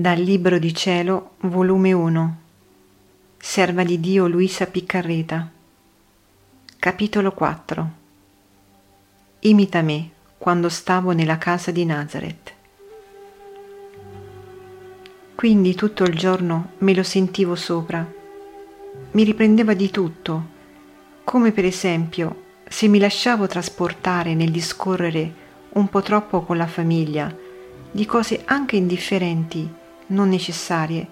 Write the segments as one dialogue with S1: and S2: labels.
S1: Dal Libro di Cielo, volume 1, Serva di Dio Luisa Piccarreta, capitolo 4. Imita me quando stavo nella casa di Nazareth. Quindi tutto il giorno me lo sentivo sopra. Mi riprendeva di tutto, come per esempio se mi lasciavo trasportare nel discorrere un po' troppo con la famiglia di cose anche indifferenti, non necessarie,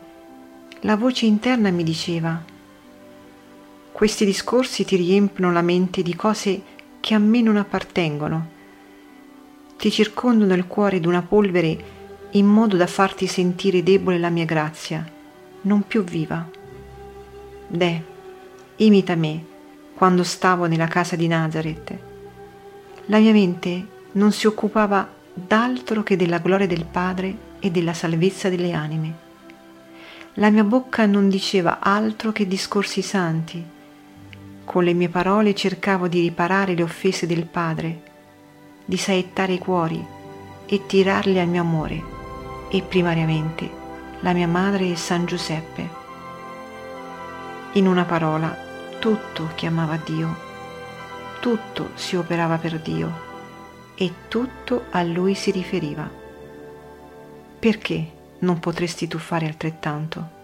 S1: la voce interna mi diceva questi discorsi ti riempiono la mente di cose che a me non appartengono, ti circondano il cuore d'una polvere in modo da farti sentire debole la mia grazia, non più viva. Deh, imita me quando stavo nella casa di Nazareth. La mia mente non si occupava d'altro che della gloria del Padre e della salvezza delle anime. La mia bocca non diceva altro che discorsi santi. Con le mie parole cercavo di riparare le offese del Padre, di saettare i cuori e tirarli al mio amore e primariamente la mia madre e San Giuseppe. In una parola, tutto chiamava Dio, tutto si operava per Dio e tutto a Lui si riferiva. Perché non potresti tu fare altrettanto?